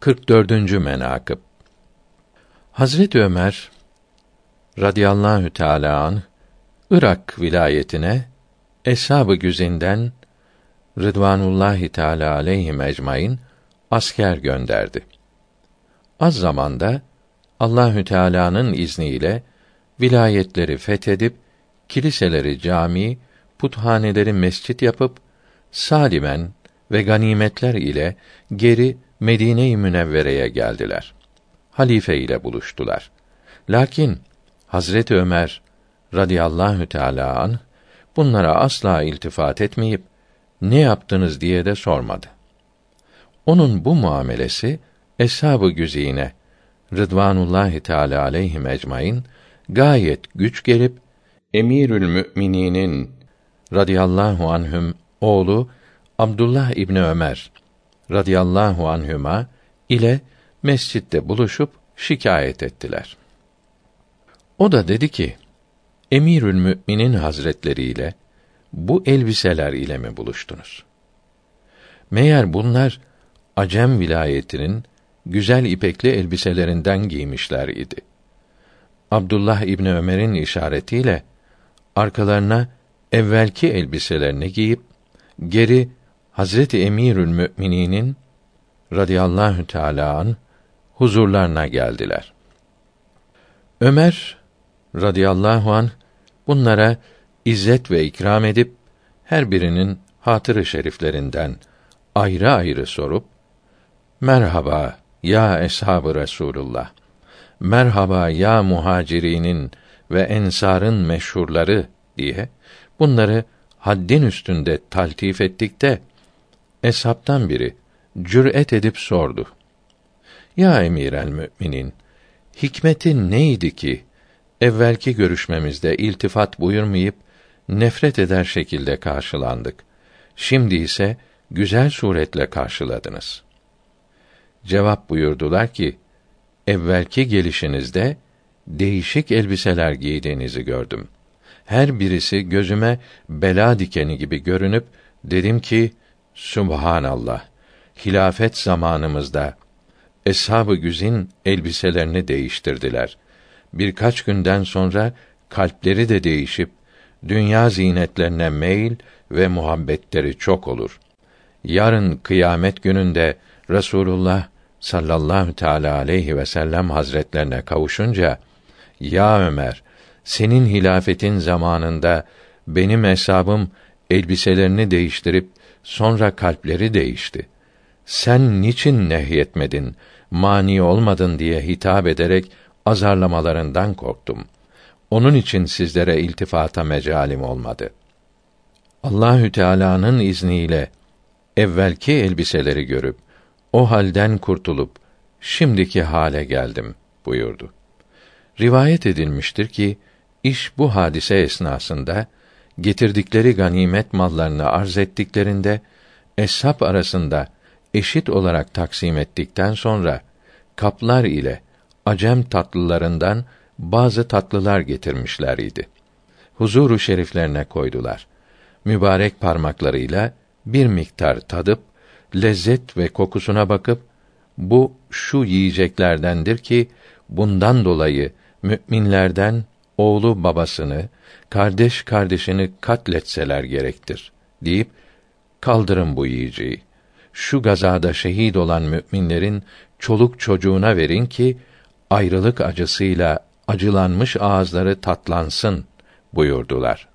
44. menakıb Hazret Ömer radıyallahu teala an Irak vilayetine eshab-ı güzinden Rıdvanullahi Teala aleyhi ecmaîn asker gönderdi. Az zamanda Allahü Teala'nın izniyle vilayetleri fethedip kiliseleri cami, puthaneleri mescit yapıp salimen ve ganimetler ile geri Medine-i Münevvere'ye geldiler. Halife ile buluştular. Lakin Hazreti Ömer radıyallahu teala an bunlara asla iltifat etmeyip ne yaptınız diye de sormadı. Onun bu muamelesi eshab-ı güzine Rıdvanullahi Teala aleyhi ecmaîn gayet güç gelip Emirül Mümininin radıyallahu anhüm oğlu Abdullah İbni Ömer radıyallahu anhüma ile mescitte buluşup şikayet ettiler. O da dedi ki: Emirül Müminin Hazretleri ile bu elbiseler ile mi buluştunuz? Meğer bunlar Acem vilayetinin güzel ipekli elbiselerinden giymişler idi. Abdullah İbni Ömer'in işaretiyle arkalarına evvelki elbiselerini giyip geri Hazreti Emirül Mümininin radıyallahu teala huzurlarına geldiler. Ömer radıyallahu an bunlara izzet ve ikram edip her birinin hatırı şeriflerinden ayrı ayrı sorup merhaba ya eshabı Resulullah merhaba ya muhacirinin ve ensarın meşhurları diye bunları haddin üstünde taltif ettikte eshaptan biri cüret edip sordu. Ya emir el müminin, hikmeti neydi ki evvelki görüşmemizde iltifat buyurmayıp nefret eder şekilde karşılandık. Şimdi ise güzel suretle karşıladınız. Cevap buyurdular ki, evvelki gelişinizde değişik elbiseler giydiğinizi gördüm. Her birisi gözüme bela dikeni gibi görünüp dedim ki Subhanallah. Hilafet zamanımızda eshab-ı güzin elbiselerini değiştirdiler. Birkaç günden sonra kalpleri de değişip dünya zinetlerine meyil ve muhabbetleri çok olur. Yarın kıyamet gününde Resulullah sallallahu teala aleyhi ve sellem hazretlerine kavuşunca ya Ömer senin hilafetin zamanında benim hesabım elbiselerini değiştirip sonra kalpleri değişti. Sen niçin nehyetmedin, mani olmadın diye hitap ederek azarlamalarından korktum. Onun için sizlere iltifata mecalim olmadı. Allahü Teala'nın izniyle evvelki elbiseleri görüp o halden kurtulup şimdiki hale geldim buyurdu. Rivayet edilmiştir ki iş bu hadise esnasında getirdikleri ganimet mallarını arz ettiklerinde eshab arasında eşit olarak taksim ettikten sonra kaplar ile acem tatlılarından bazı tatlılar getirmişler idi. Huzuru şeriflerine koydular. Mübarek parmaklarıyla bir miktar tadıp lezzet ve kokusuna bakıp bu şu yiyeceklerdendir ki bundan dolayı müminlerden oğlu babasını, kardeş kardeşini katletseler gerektir deyip kaldırın bu yiyeceği. Şu gazada şehit olan müminlerin çoluk çocuğuna verin ki ayrılık acısıyla acılanmış ağızları tatlansın buyurdular.